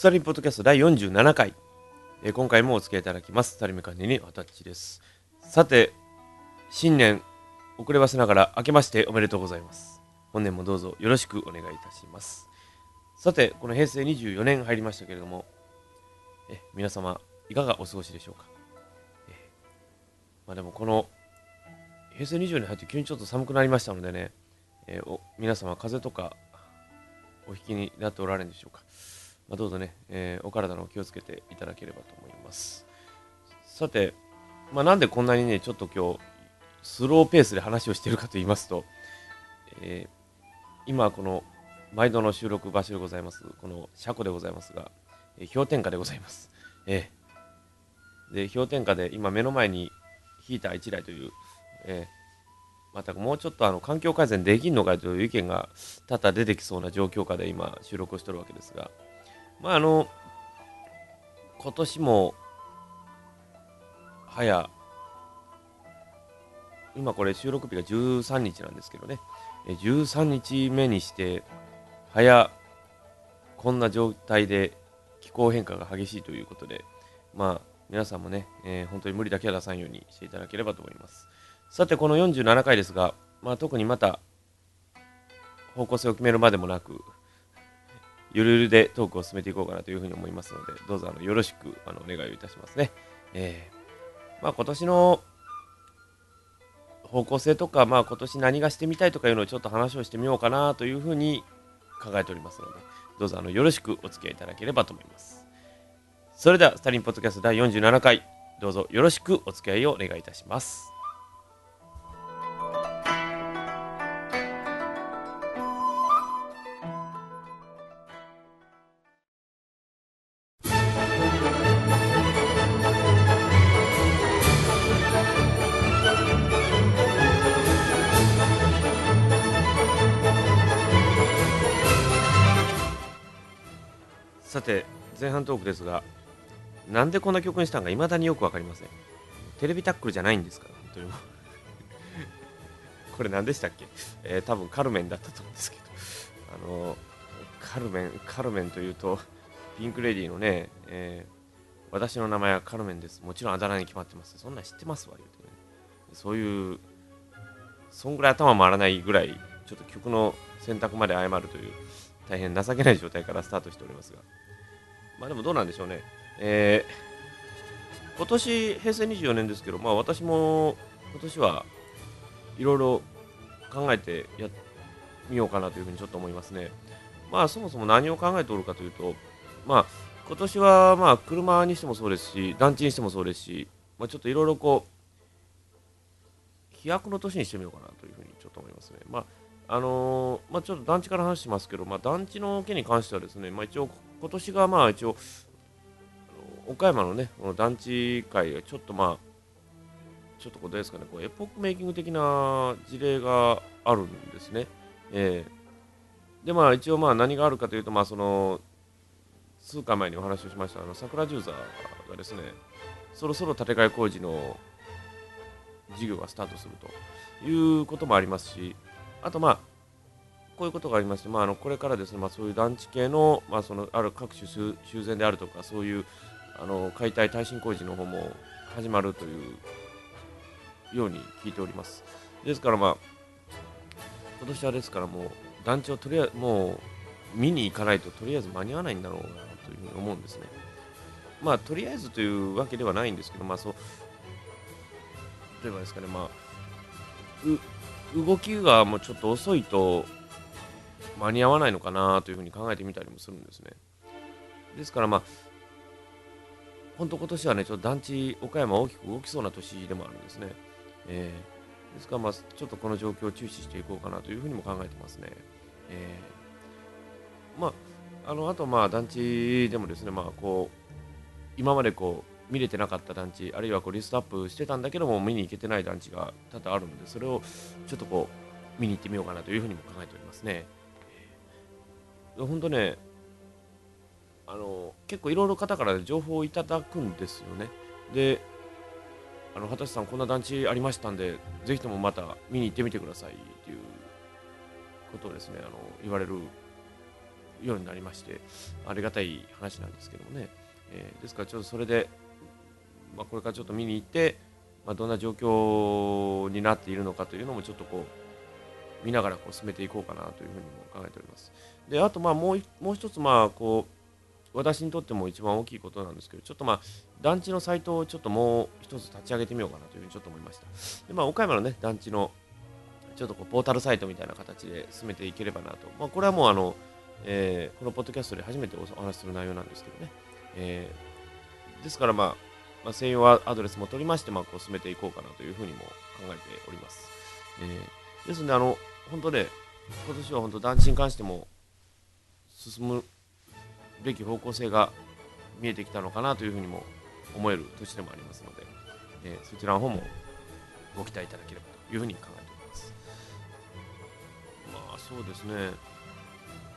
スタリンポッドキャスト第47回、えー今回もお付き合いいただきます。スタリメカネにわたっちです。さて、新年遅ればせながら明けましておめでとうございます。本年もどうぞよろしくお願いいたします。さて、この平成24年入りましたけれども、え皆様いかがお過ごしでしょうか？えまあでもこの平成24年入って急にちょっと寒くなりましたのでね、えーお皆様風邪とかお引きになっておられるんでしょうか？まあ、どうぞね、えーお体の気をつけていただければと思います。さて、まあ、なんでこんなにね、ちょっと今日、スローペースで話をしているかと言いますと、えー今この毎度の収録場所でございます、この車庫でございますが、えー氷点下でございます。えーで、氷点下で今目の前にヒーター1台という、えーまたもうちょっとあの環境改善できんのかという意見が多々出てきそうな状況下で今収録をしてるわけですが、まああの今年も早今これ収録日が13日なんですけどね。13日目にして早こんな状態で気候変化が激しいということでまあ皆さんもね、えー本当に無理だけは出さんようにしていただければと思います。さてこの47回ですが、まあ、特にまた方向性を決めるまでもなくゆるゆるでトークを進めていこうかなというふうに思いますので、どうぞあのよろしくあのお願いをいたしますね。えーまあ、今年の方向性とか、まあ、今年何がしてみたいとかいうのをちょっと話をしてみようかなというふうに考えておりますので、どうぞあのよろしくお付き合いいただければと思います。それでは、スタリンポッドキャスト第47回、どうぞよろしくお付き合いをお願いいたします。前半トークですがなんでこんな曲にしたのか未だによく分かりません。テレビタックルじゃないんですから本当に これ何でしたっけ、えー多分カルメンだったと思うんですけど。あのカルメンカルメンというとピンク・レディーのね、えー私の名前はカルメンです。もちろんあだ名に決まってます。そんなん知ってますわ言うてね。そういうそんぐらい頭回らないぐらいちょっと曲の選択まで誤るという大変情けない状態からスタートしておりますが。まあでもどうなんでしょうね。えー今年、平成24年ですけど、まあ私も今年はいろいろ考えてやっみようかなというふうにちょっと思いますね。まあそもそも何を考えておるかというと、まあ今年はまあ車にしてもそうですし、団地にしてもそうですし、まあちょっといろいろこう、飛躍の年にしてみようかなというふうにちょっと思いますね。まああのーまあ、ちょっと団地から話しますけど、まあ、団地の件に関してはですね、まあ、一応、今年がまあ一応、岡山のね、この団地会がちょっとまあ、ちょっとこうどうですかね、こうエポックメイキング的な事例があるんですね。えーで、まあ一応まあ何があるかというと、まあその、数回前にお話をしました、あの桜十座がですね、そろそろ建て替え工事の事業がスタートするということもありますし、あとまあ、こういうことがありまして、まあ、あのこれからですね、まあ、そういう団地系の,、まあそのある各種修修繕であるとか、そういうあの解体耐震工事の方も始まるというように聞いております。ですから、まあ、今年はですから、もう団地をとりあえず、もう見に行かないと、とりあえず間に合わないんだろうなというふうに思うんですね。まあ、とりあえずというわけではないんですけど、まあ、そう、例えばですかね、まあ、う動きがもうちょっと遅いと間に合わないのかなというふうに考えてみたりもするんですね。ですからまあ本当今年はねちょっと団地岡山大きく動きそうな年でもあるんですね。えーですからまあちょっとこの状況を注視していこうかなというふうにも考えてますね。えーまああのあとまあ団地でもですねまあこう今までこう見れてなかった団地あるいはこうリストアップしてたんだけども見に行けてない団地が多々あるのでそれをちょっとこう見に行ってみようかなというふうにも考えておりますね。本当ねあの結構いろいろ方から情報をいただくんですよね。であの畑さんこんな団地ありましたんでぜひともまた見に行ってみてくださいっていうことをですねあの言われるようになりましてありがたい話なんですけどもね、えー、ですからちょっとそれで、まあ、これからちょっと見に行って、まあ、どんな状況になっているのかというのもちょっとこう見ながらこう進めていこうかなというふうにも考えております。であとまあもうもう一つまあこう私にとっても一番大きいことなんですけどちょっとまあ団地のサイトをちょっともう一つ立ち上げてみようかなというふうにちょっと思いました。でまあ岡山のね団地のちょっとこうポータルサイトみたいな形で進めていければなと、まあ、これはもうあの、えー、このポッドキャストで初めてお話しする内容なんですけどね、えー、ですからまあ、まあ、専用アドレスも取りまして、まあ、こう進めていこうかなというふうにも考えております、えー、ですのであの本当ね今年は本当団地に関しても進むべき方向性が見えてきたのかなというふうにも思える年でもありますので、えー、そちらの方もご期待いただければというふうに考えております。まあそうですね。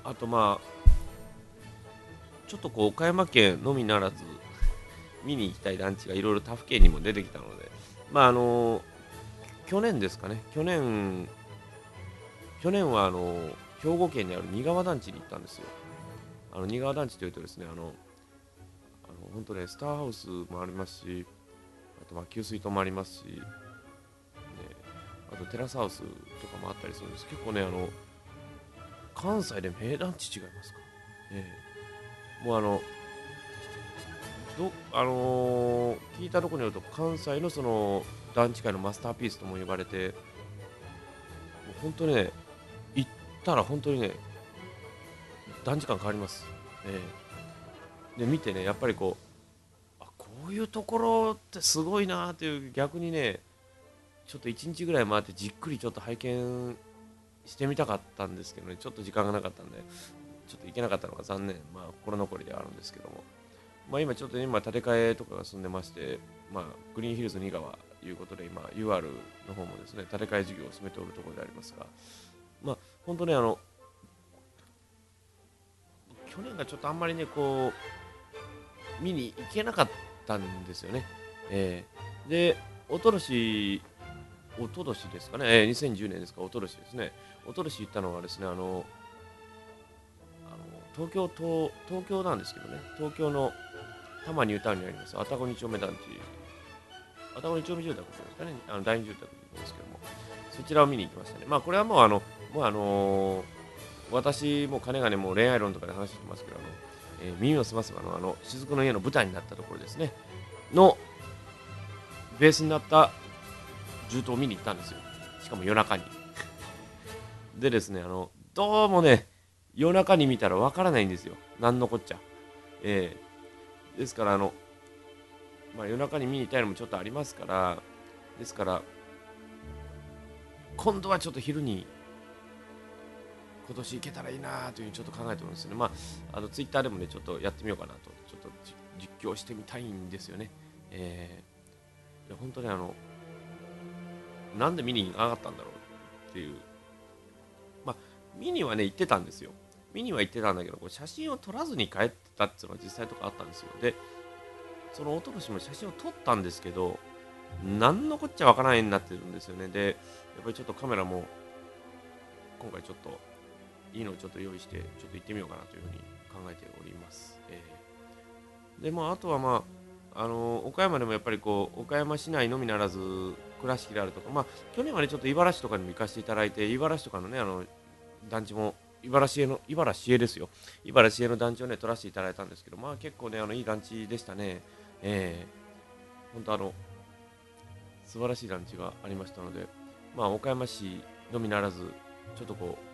あとまあちょっとこう岡山県のみならず見に行きたい団地がいろいろ他府県にも出てきたのでまああの去年ですかね。去年去年はあの兵庫県にある仁川団地に行ったんですよ。あの仁川団地というとですねあのあの本当ねスターハウスもありますしあとまあ給水塔もありますし、ね、あとテラスハウスとかもあったりするんです。結構ねあの関西で名団地違いますか、ええ、もうあのどあのー、聞いたところによると関西のその団地界のマスターピースとも呼ばれてもう本当ねたら本当にね団地感変わります、ええ、で見てねやっぱりこうあこういうところってすごいなっていう逆にねちょっと1日ぐらい回ってじっくりちょっと拝見してみたかったんですけどねちょっと時間がなかったんでちょっと行けなかったのが残念。まあ心残りではあるんですけども。まあ今ちょっと今建て替えとかが進んでましてまあグリーンヒルズ2川ということで今 UR の方もですね建て替え事業を進めておるところでありますが本当ねあの去年がちょっとあんまりねこう見に行けなかったんですよね、えー、でおととしおととしですかね、えー、2010年ですか、おととしですね、おととし行ったのはですね、あの、あの東京と、東京なんですけどね、東京の多摩ニュータウンにあります、愛宕二丁目団地、愛宕二丁目住宅ですかね、あの第二住宅ですけども、そちらを見に行きましたね。まあ、これはもう、あの、もうあの、私、もう金がね、もう恋愛論とかで話してますけど、あの、えー、耳をすますばの、あの、雫の家の舞台になったところですね、の、ベースになった銃刀を見に行ったんですよ。しかも夜中に。でですねあのどうもね夜中に見たらわからないんですよ。何のこっちゃ。ええー、ですからあのまあ、夜中に見に行ったいのもちょっとありますからですから今度はちょっと昼に今年行けたらいいなというちょっと考えてますね。まあ、あのツイッターでもね、ちょっとやってみようかなと、ちょっと実況してみたいんですよね。えー、本当にあの、なんで見に上がったんだろうっていう。まあ、見にはね、行ってたんですよ。見には行ってたんだけど、こう写真を撮らずに帰ってたっていうのは実際とかあったんですよ。で、そのおととしも写真を撮ったんですけど、何のこっちゃわからないようになってるんですよね。で、やっぱりちょっとカメラも、今回ちょっと、いいのをちょっと用意して、ちょっと行ってみようかなというふうに考えております。えー、で、まあ、あとはまあ、あの岡山でもやっぱりこう岡山市内のみならず倉敷であるとか、まあ、去年はね、ちょっと茨城とかにも行かせていただいて、茨城とかのね、あの、団地も、茨城への、茨城へですよ。茨城への団地をね、取らせていただいたんですけど、まあ結構ね、あの、いい団地でしたね。えー、本当あの、素晴らしい団地がありましたので、まあ、岡山市のみならず、ちょっとこう、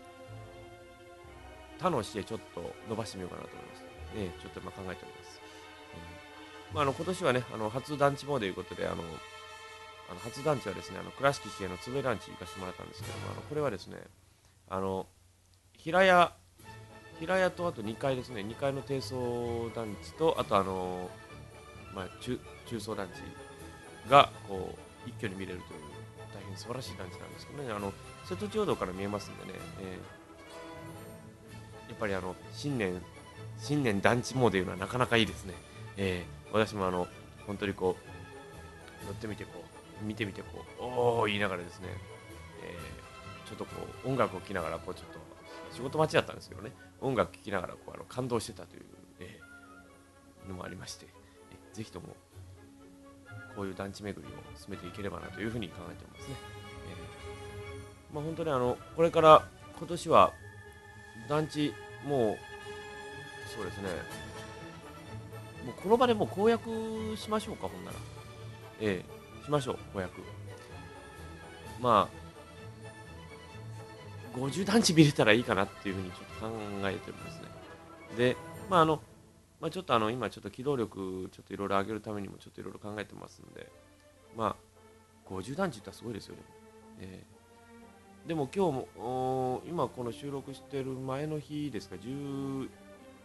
他の市へちょっと伸ばしてみようかなと思います。ね、ちょっと今考えております。えー、まあ、あの今年はね、あの初団地モということで、あのあの初団地はですね、あの倉敷市への粒団地行かせてもらったんですけども、あのこれはですね、あの平屋、平屋とあと2階ですね、2階の低層団地と、あとあの、まあ、中中層団地がこう一挙に見れるという大変素晴らしい団地なんですけどね、あの瀬戸内陽道から見えますんでね、えー、やっぱりあの新年、新年団地モードいうのはなかなかいいですね。えー、私もあの本当にこう乗ってみてこう見てみてこうおお言いながらですね、えー、ちょっとこう音楽を聴きながらこうちょっと仕事待ちだったんですけどね音楽聴きながらこうあの感動してたという、えーのもありまして、えぜひともこういう団地巡りを進めていければなというふうに考えておりますね。えーまあ、本当にあのこれから今年は団地もうそうですね。もうこの場でもう公約しましょうかほんなら。ええしましょう公約。まあ50団地見れたらいいかなっていうふうにちょっと考えてるんですね。でまああのまあ、ちょっとあの今ちょっと機動力ちょっといろいろ上げるためにもちょっといろいろ考えてますんでまあ50団地ってすごいですよね、えーでも今日も今この収録してる前の日ですか？12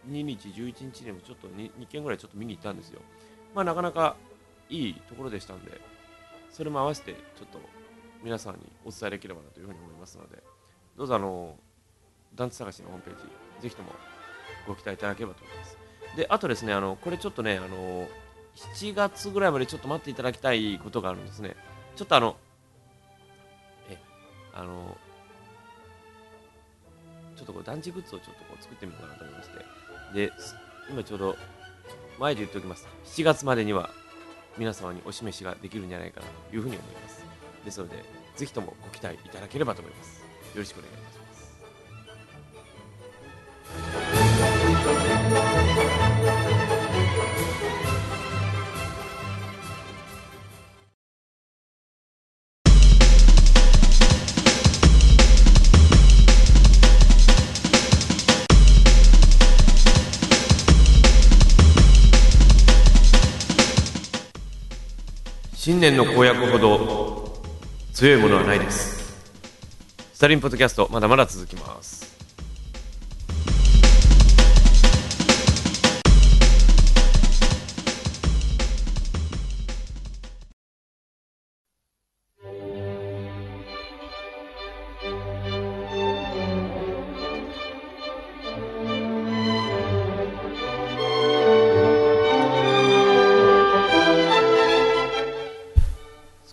日11日にもちょっと 2, 2件ぐらいちょっと見に行ったんですよ。まあなかなかいいところでしたんでそれも合わせてちょっと皆さんにお伝えできればなというふうに思いますのでどうぞあの団地探しのホームページぜひともご期待いただければと思います。であとですねあのこれちょっとねあの7月ぐらいまでちょっと待っていただきたいことがあるんですね。ちょっとあのあのちょっとこう団地グッズをちょっとこう作ってみようかなと思いまして。で今ちょうど前で言っておきます。7月までには皆様にお示しができるんじゃないかなというふうに思います。ですのでぜひともご期待いただければと思います。よろしくお願いします。年の公約ほど強いものはないです。スタリンポッドキャストまだまだ続きます。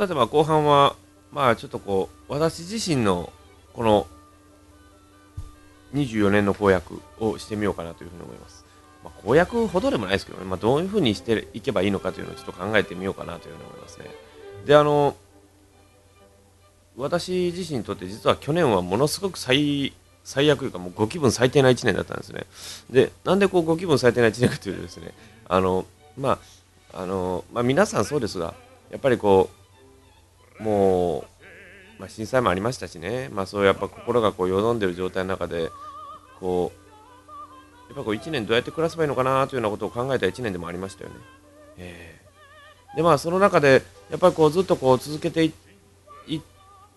さてまあ後半はまあちょっとこう私自身のこの24年の公約をしてみようかなというふうに思います、まあ、公約ほどでもないですけどね、まあ、どういうふうにしていけばいいのかというのをちょっと考えてみようかなというふうに思いますね。であの私自身にとって実は去年はものすごく最最悪というかもうご気分最低な1年だったんですね。でなんでこうご気分最低な1年かというとですねあのまああの、まあ、皆さんそうですがやっぱりこうもう、まあ、震災もありましたしね、まあ、そうやっぱ心がこうよどんでる状態の中でこうやっぱこう1年どうやって暮らせばいいのかなというようなことを考えた1年でもありましたよね。えーでまあその中でやっぱりこうずっとこう続けていっ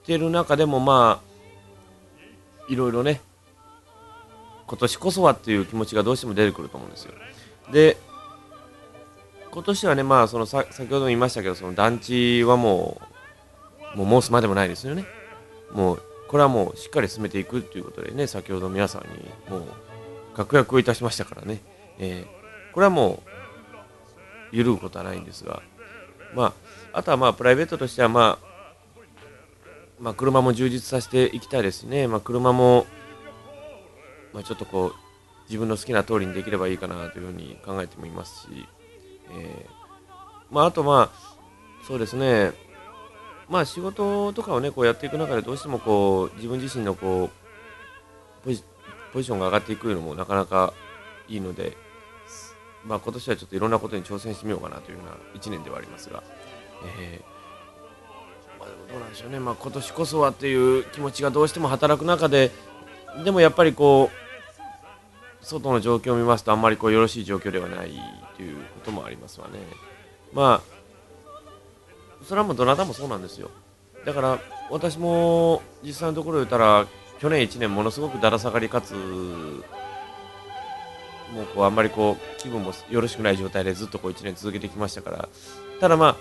てる中でもまあいろいろね今年こそはっていう気持ちがどうしても出てくると思うんですよ。で今年はねまあそのさ先ほども言いましたけどその団地はもうもう申すまでもないですよね。もうこれはもうしっかり進めていくということでね先ほど皆さんにもう確約をいたしましたからね、えーこれはもう揺るぐことはないんですがまああとはまあプライベートとしてはまあまあ車も充実させていきたいですね、まあ、車も、まあ、ちょっとこう自分の好きな通りにできればいいかなというふうに考えてもいますし、えーまあ、あとまあそうですね。まあ仕事とかをねこうやっていく中でどうしてもこう自分自身のこうポジションが上がっていくのもなかなかいいので、まあ、今年はちょっといろんなことに挑戦してみようかなというような1年ではありますが、えーまあ、でもどうなんでしょうね、まあ、今年こそはっていう気持ちがどうしても働く中ででもやっぱりこう外の状況を見ますとあんまりこうよろしい状況ではないということもありますわね。まあそれはもうどなたもそうなんですよ。だから私も実際のところで言ったら去年1年ものすごくだら下がりかつもうこうあんまりこう気分もよろしくない状態でずっとこう1年続けてきましたから。ただまあ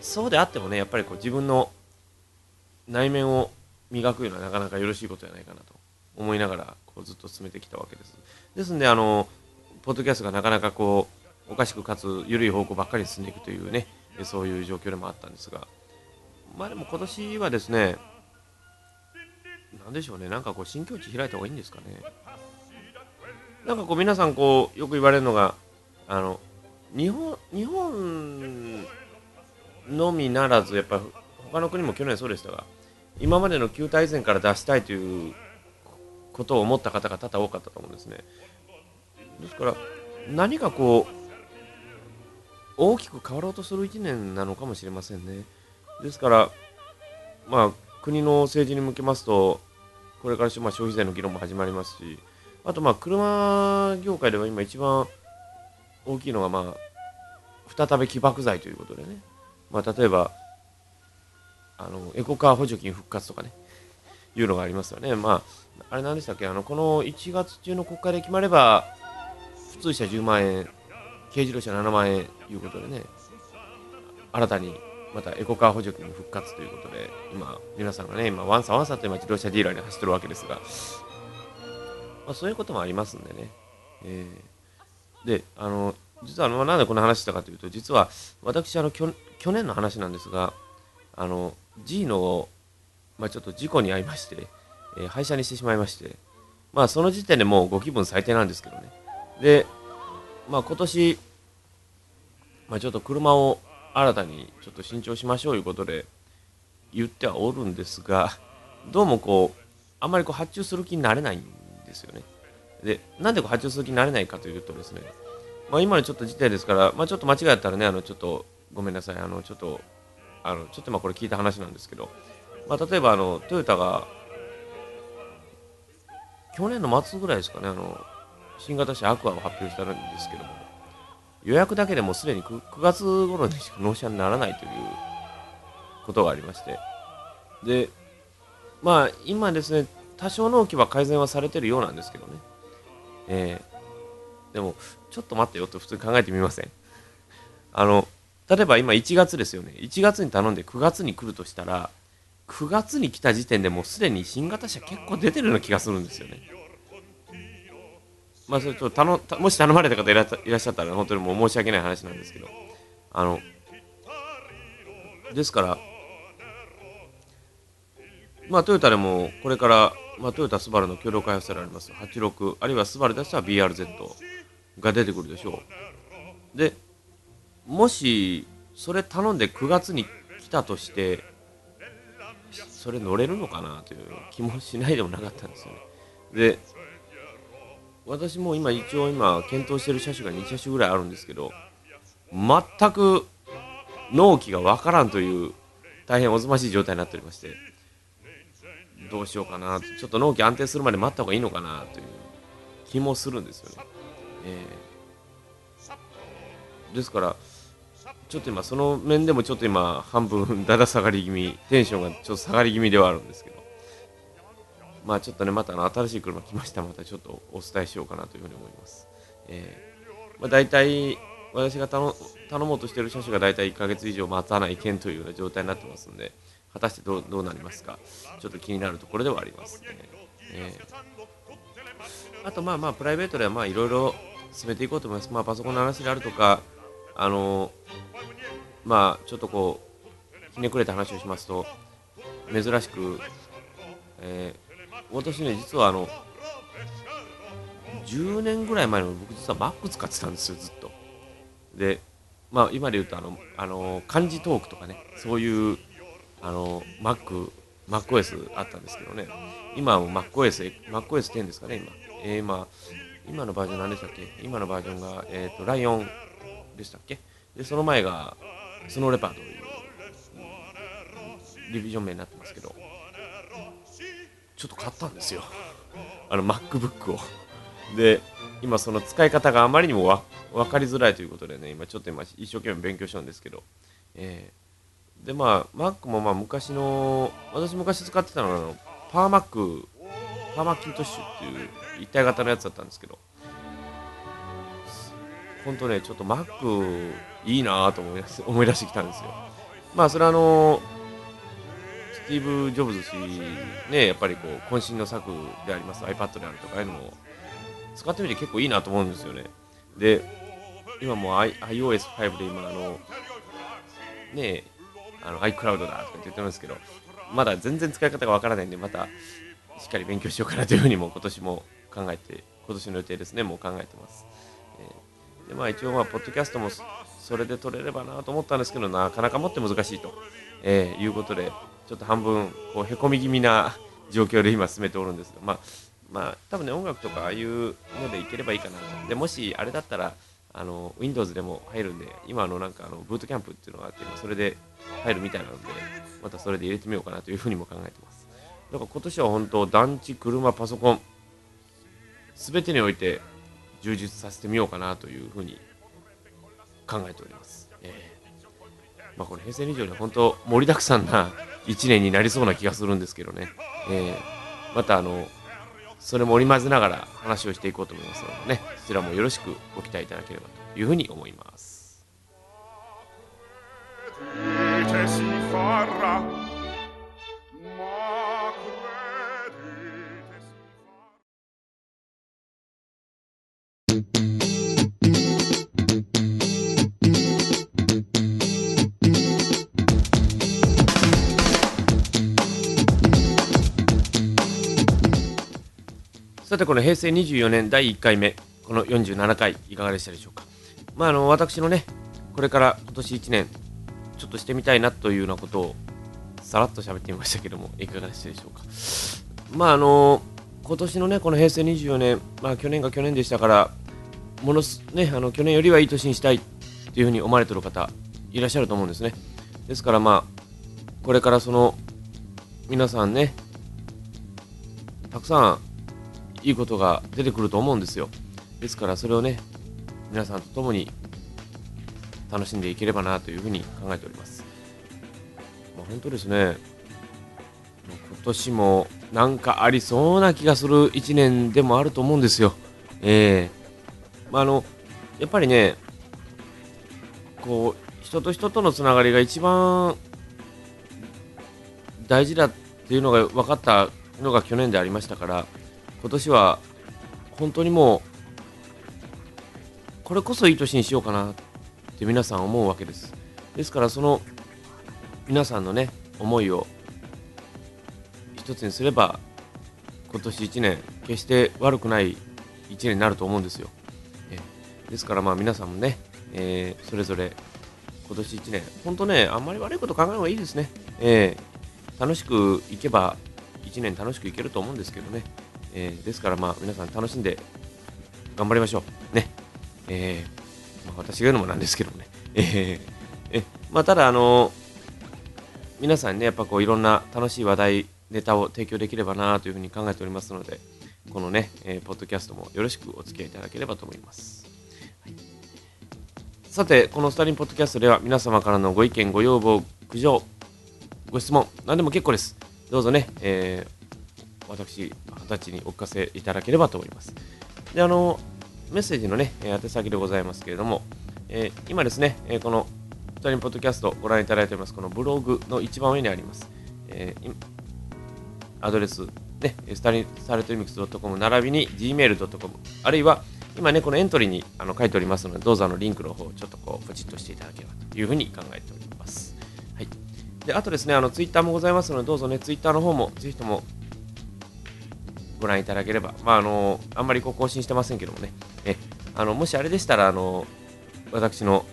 そうであってもねやっぱりこう自分の内面を磨くのはなかなかよろしいことじゃないかなと思いながらこうずっと進めてきたわけです。ですんであのポッドキャストがなかなかこうおかしくかつ緩い方向ばっかり進んでいくというねそういう状況でもあったんですが、まあでも今年はですね、なんでしょうね。なんかこう新境地開いた方がいいんですかね。なんかこう皆さんこうよく言われるのがあの日本日本のみならずやっぱ他の国も去年そうでしたが今までの旧態依然から出したいということを思った方が多々多かったと思うんですね。ですから何かこう大きく変わろうとする1年なのかもしれませんね。ですからまあ国の政治に向けますとこれからまあ消費税の議論も始まりますしあとまあ車業界では今一番大きいのがまあ再び起爆剤ということでね、まあ、例えばあのエコカー補助金復活とかね。いうのがありますよね。まあ、あれ何でしたっけ？あのこの1月中の国会で決まれば普通車10万円軽自動車7万円ということでね新たにまたエコカー補助金復活ということで今皆さんがね今ワンサワンサと今自動車ディーラーに走ってるわけですが、まあ、そういうこともありますんでね、えー、であの実はなんでこの話したかというと実は私あの去年の話なんですがあの G の、まあ、ちょっと事故に遭いまして、えー、廃車にしてしまいましてまあその時点でもうご気分最低なんですけどね。でまあ今年、まあ、ちょっと車を新たにちょっと新調しましょういうことで言ってはおるんですがどうもこうあんまりこう発注する気になれないんですよね。でなんでこう発注する気になれないかというとですねまあ、今のちょっと時点ですから、まあ、ちょっと間違えたらねあのちょっとごめんなさいあのちょっとあのちょっと今これ聞いた話なんですけど、まあ、例えばあのトヨタが去年の末ぐらいですかねあの新型車アクアを発表したんですけども予約だけでもすでに 9, 9月頃にしか納車にならないということがありまして。でまあ今ですね多少納期は改善はされてるようなんですけどね、えー、でもちょっと待ってよと普通に考えてみません？あの例えば今1月ですよね。1月に頼んで9月に来るとしたら9月に来た時点でもうすでに新型車結構出てるような気がするんですよね。まあ、それと頼もし頼まれた方いらっしゃったら本当にもう申し訳ない話なんですけど。あのですからまあトヨタでもこれから、まあ、トヨタスバルの共同開発されます。86あるいはスバル出したら BRZ が出てくるでしょう。でもしそれ頼んで9月に来たとしてそれ乗れるのかなという気もしないでもなかったんですよね。で私も今一応今検討してる車種が2車種ぐらいあるんですけど全く納期がわからんという大変おぞましい状態になっておりましてどうしようかなちょっと納期安定するまで待った方がいいのかなという気もするんですよね、えー、ですからちょっと今その面でもちょっと今半分 だだ下がり気味テンションがちょっと下がり気味ではあるんですけど。まあちょっとね、またの新しい車来ましたまたちょっとお伝えしようかなというふうに思います。えー、まあ、大体、私が頼もうとしている車種が大体1ヶ月以上待たない件というような状態になってますんで、果たしてどうどうなりますか、ちょっと気になるところではありますね。えー、あと、まあまあ、プライベートではまあいろいろ進めていこうと思います。まあ、パソコンの話であるとか、あのまあ、ちょっとこう、ひねくれた話をしますと、珍しく、えー私ね実はあの10年ぐらい前の僕実は Mac 使ってたんですよずっと。でまあ今で言うとあのあの漢字トークとかねそういうあの Mac MacOS あったんですけどね。今はもう MacOS MacOS10 ですかね今。えー、今今のバージョン何でしたっけ？今のバージョンが、えーと、ライオンでしたっけ？でその前がスノーレパーというリビジョン名になってますけど。ちょっと買ったんですよ。あの MacBook を。で今その使い方があまりにも分かりづらいということでね今ちょっと今一生懸命勉強したんですけど、えー、でまあ Mac もまあ昔の私昔使ってたのはパー Mac パーマッキントッシュっていう一体型のやつだったんですけど。本当ねちょっと Mac いいなと思い出し思い出してきたんですよ。まあそれはあのースティーブ・ジョブズ氏、ね、やっぱりこう渾身の作であります。iPad であるとかいうのも使ってみて結構いいなと思うんですよね。で、今もう iOS5 で今あの、ねあの iCloud だとかって言ってますけど、まだ全然使い方がわからないんで、またしっかり勉強しようかなというふうにも今年も考えて今年の予定ですね。もう考えてます、えでまあ一応まあポッドキャストもそれで撮れればなと思ったんですけどなかなかもって難しいと、えーいうことでちょっと半分こうへこみ気味な状況で今進めておるんですがまあまあ多分ね音楽とかああいうのでいければいいかなと。でもしあれだったらあの Windows でも入るんで今のなんかあのブートキャンプっていうのがあってそれで入るみたいなのでまたそれで入れてみようかなというふうにも考えてます。だから今年は本当団地車パソコン全てにおいて充実させてみようかなというふうに考えております、えーまあ、この平成24年本当盛りだくさんな1年になりそうな気がするんですけどね、えーまたあのそれも織り交ぜながら話をしていこうと思いますのでねそちらもよろしくご期待いただければというふうに思います。さてこの平成24年第1回目この47回いかがでしたでしょうか？まああの私のねこれから今年1年ちょっとしてみたいなというようなことをさらっと喋ってみましたけどもいかがでしたでしょうか？まああの今年のねこの平成24年まあ去年が去年でしたからものすねあの去年よりはいい年にしたいというふうに思われてる方いらっしゃると思うんですね。ですからまあこれからその皆さんねたくさんいいことが出てくると思うんですよ。ですからそれをね皆さんと共に楽しんでいければなというふうに考えております、まあ、本当ですね。もう今年もなんかありそうな気がする1年でもあると思うんですよ。ええ。まああのやっぱりねこう人と人とのつながりが一番大事だっていうのが分かったのが去年でありましたから今年は本当にもうこれこそいい年にしようかなって皆さん思うわけです。ですからその皆さんのね思いを一つにすれば今年1年決して悪くない1年になると思うんですよ。ですからまあ皆さんもね、えーそれぞれ今年1年本当ねあんまり悪いこと考えない方がいいですね、えー楽しくいけば1年楽しくいけると思うんですけどね、えーですからまあ皆さん楽しんで頑張りましょう。ね、えーまあ、私が言うのもなんですけどもね、えーえまあ、ただあの皆さんねやっぱこういろんな楽しい話題ネタを提供できればなというふうに考えておりますのでこのね、えーポッドキャストもよろしくお付き合いいただければと思います、さてこのスタリンポッドキャストでは皆様からのご意見ご要望苦情ご質問何でも結構です。どうぞね、えー私二十歳にお聞かせいただければと思います。であのメッセージのね宛先でございますけれども、えー今ですね、えーこのスタリンポッドキャストをご覧いただいておりますこのブログの一番上にあります、えーアドレス、ね、スタリンスタルトリミックス .com 並びに gmail.com あるいは今ねこのエントリーにあの書いておりますのでどうぞあのリンクの方をちょっとこうポチッとしていただければというふうに考えております。はい。であとですねあのツイッターもございますのでどうぞねツイッターの方もぜひともご覧いただければ、まあ、あのあんまりこう更新してませんけどもね、えあのもしあれでしたらあの私の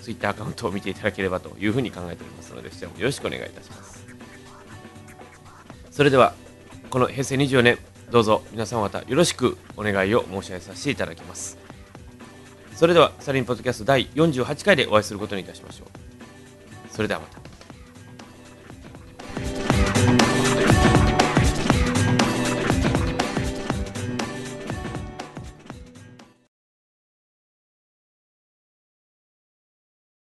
ツイッターアカウントを見ていただければというふうに考えておりますので、そちらもよろしくお願いいたします。それでは、この平成24年、どうぞ皆様方よろしくお願いを申し上げさせていただきます。それでは、サリンポッドキャスト第48回でお会いすることにいたしましょう。それではまた。